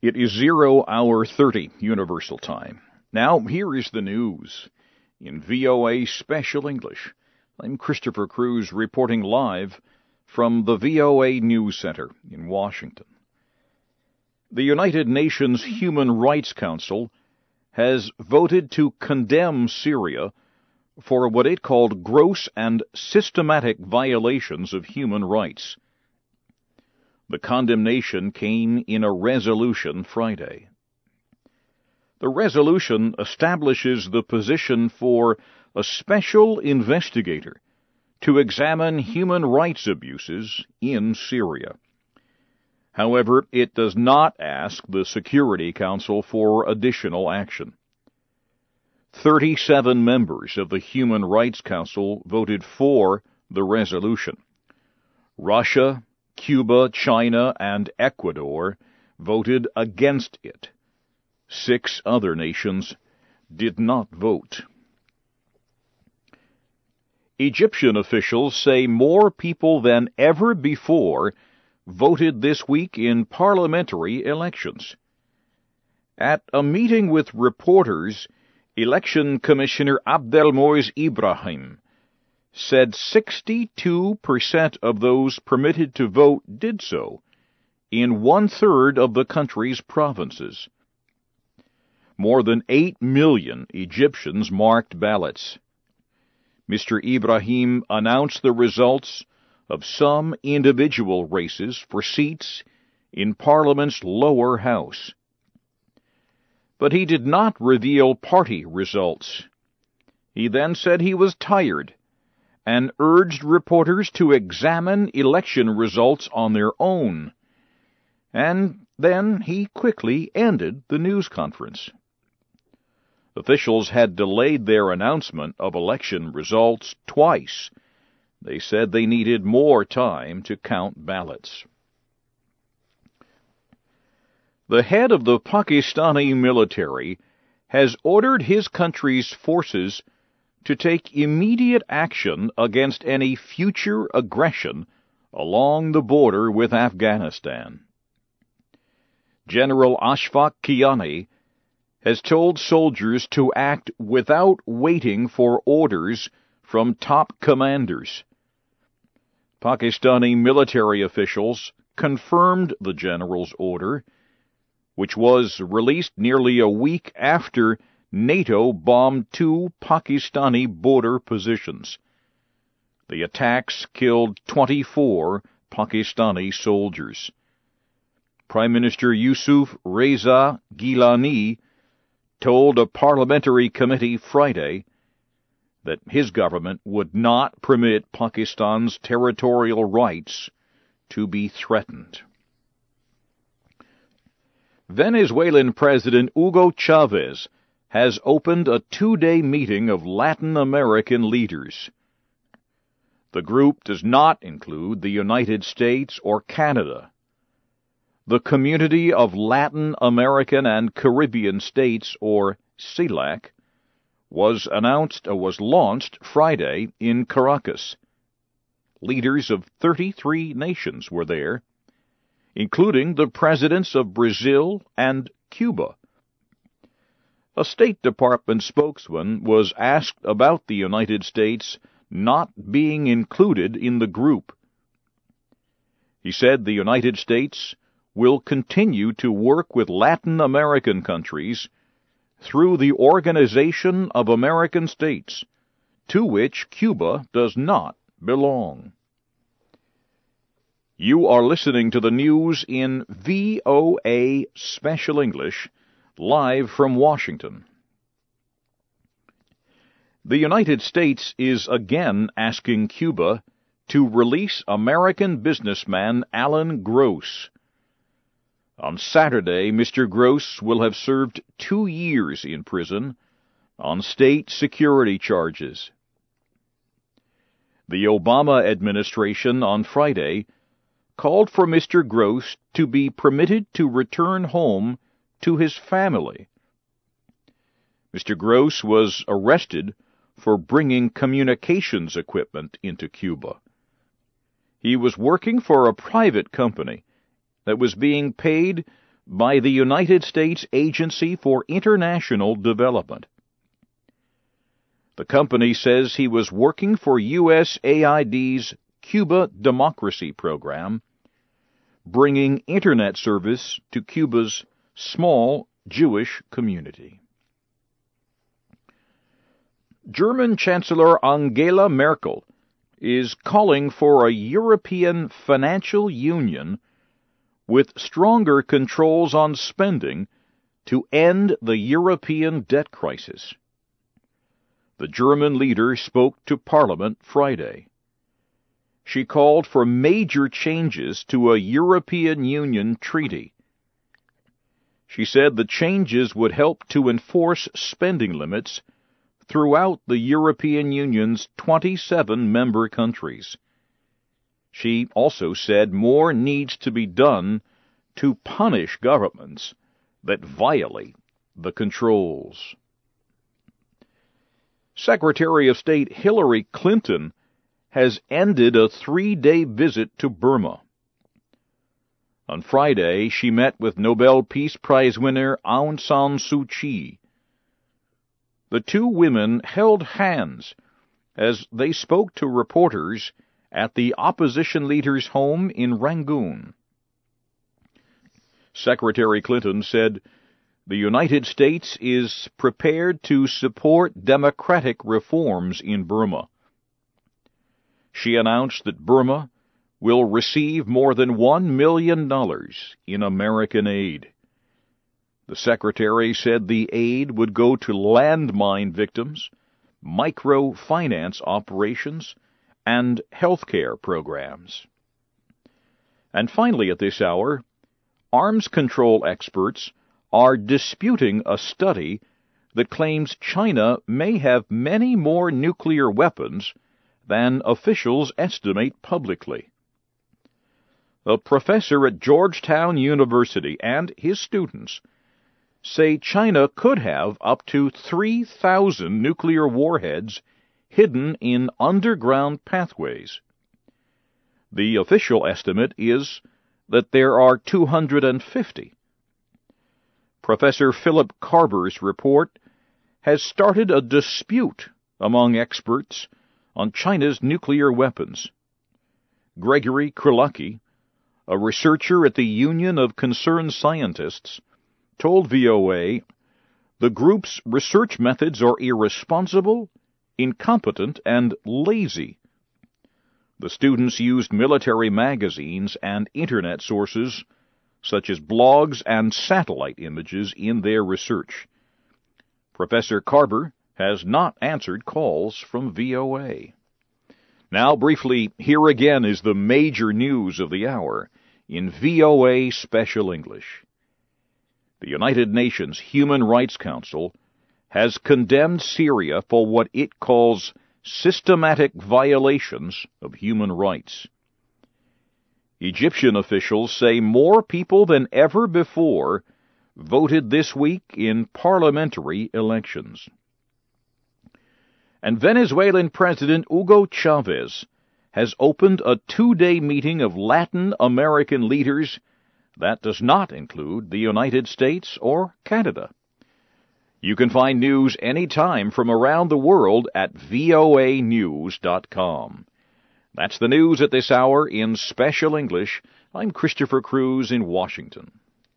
It is zero hour 30 Universal Time. Now, here is the news in VOA Special English. I'm Christopher Cruise reporting live from the VOA News Center in Washington. The United Nations Human Rights Council has voted to condemn Syria for what it called gross and systematic violations of human rights. The condemnation came in a resolution Friday. The resolution establishes the position for a special investigator to examine human rights abuses in Syria. However, it does not ask the Security Council for additional action. 37 members of the Human Rights Council voted for the resolution. Russia, Cuba, China, and Ecuador voted against it. Six other nations did not vote. Egyptian officials say more people than ever before voted this week in parliamentary elections. At a meeting with reporters, Election Commissioner Abdelmoise Ibrahim said 62% of those permitted to vote did so in one third of the country's provinces. More than 8 million Egyptians marked ballots. Mr. Ibrahim announced the results of some individual races for seats in Parliament's lower house. But he did not reveal party results. He then said he was tired and urged reporters to examine election results on their own. And then he quickly ended the news conference. Officials had delayed their announcement of election results twice. They said they needed more time to count ballots. The head of the Pakistani military has ordered his country's forces to take immediate action against any future aggression along the border with Afghanistan. General Ashfaq Kayani has told soldiers to act without waiting for orders from top commanders. Pakistani military officials confirmed the general's order, which was released nearly a week after NATO bombed two Pakistani border positions. The attacks killed 24 Pakistani soldiers. Prime Minister Yusuf Raza Gilani told a parliamentary committee Friday that his government would not permit Pakistan's territorial rights to be threatened. Venezuelan President Hugo Chavez has opened a two-day meeting of Latin American leaders. The group does not include the United States or Canada. The Community of Latin American and Caribbean States, or CELAC, was announced or uh, was launched Friday in Caracas. Leaders of 33 nations were there, including the presidents of Brazil and Cuba. A State Department spokesman was asked about the United States not being included in the group. He said the United States will continue to work with Latin American countries through the Organization of American States, to which Cuba does not belong. You are listening to the news in VOA Special English, live from Washington. The United States is again asking Cuba to release American businessman Alan Gross on Saturday, Mr. Gross will have served two years in prison on state security charges. The Obama administration on Friday called for Mr. Gross to be permitted to return home to his family. Mr. Gross was arrested for bringing communications equipment into Cuba. He was working for a private company that was being paid by the United States Agency for International Development. The company says he was working for USAID's Cuba Democracy Program, bringing Internet service to Cuba's small Jewish community. German Chancellor Angela Merkel is calling for a European financial union with stronger controls on spending to end the European debt crisis. The German leader spoke to Parliament Friday. She called for major changes to a European Union treaty. She said the changes would help to enforce spending limits throughout the European Union's 27 member countries. She also said more needs to be done to punish governments that violate the controls. Secretary of State Hillary Clinton has ended a three day visit to Burma. On Friday, she met with Nobel Peace Prize winner Aung San Suu Kyi the two women held hands as they spoke to reporters at the opposition leader's home in Rangoon. Secretary Clinton said, The United States is prepared to support democratic reforms in Burma. She announced that Burma will receive more than $1 million in American aid. The Secretary said the aid would go to landmine victims, microfinance operations, and healthcare programs. And finally, at this hour, arms control experts are disputing a study that claims China may have many more nuclear weapons than officials estimate publicly. A professor at Georgetown University and his students say China could have up to 3,000 nuclear warheads hidden in underground pathways. The official estimate is that there are 250. Professor Philip Karber's report has started a dispute among experts on China's nuclear weapons. Gregory Kulacki, a researcher at the Union of Concerned Scientists, told VOA the group's research methods are irresponsible, incompetent, and lazy. The students used military magazines and Internet sources, such as blogs and satellite images, in their research. Professor Karber has not answered calls from VOA. Now, briefly, here again is the major news of the hour in VOA Special English the United Nations Human Rights Council has condemned Syria for what it calls systematic violations of human rights. Egyptian officials say more people than ever before voted this week in parliamentary elections. And Venezuelan President Hugo Chavez has opened a two day meeting of Latin American leaders that does not include the United States or Canada. You can find news anytime from around the world at voanews.com. That's the news at this hour in special English. I'm Christopher Cruise in Washington.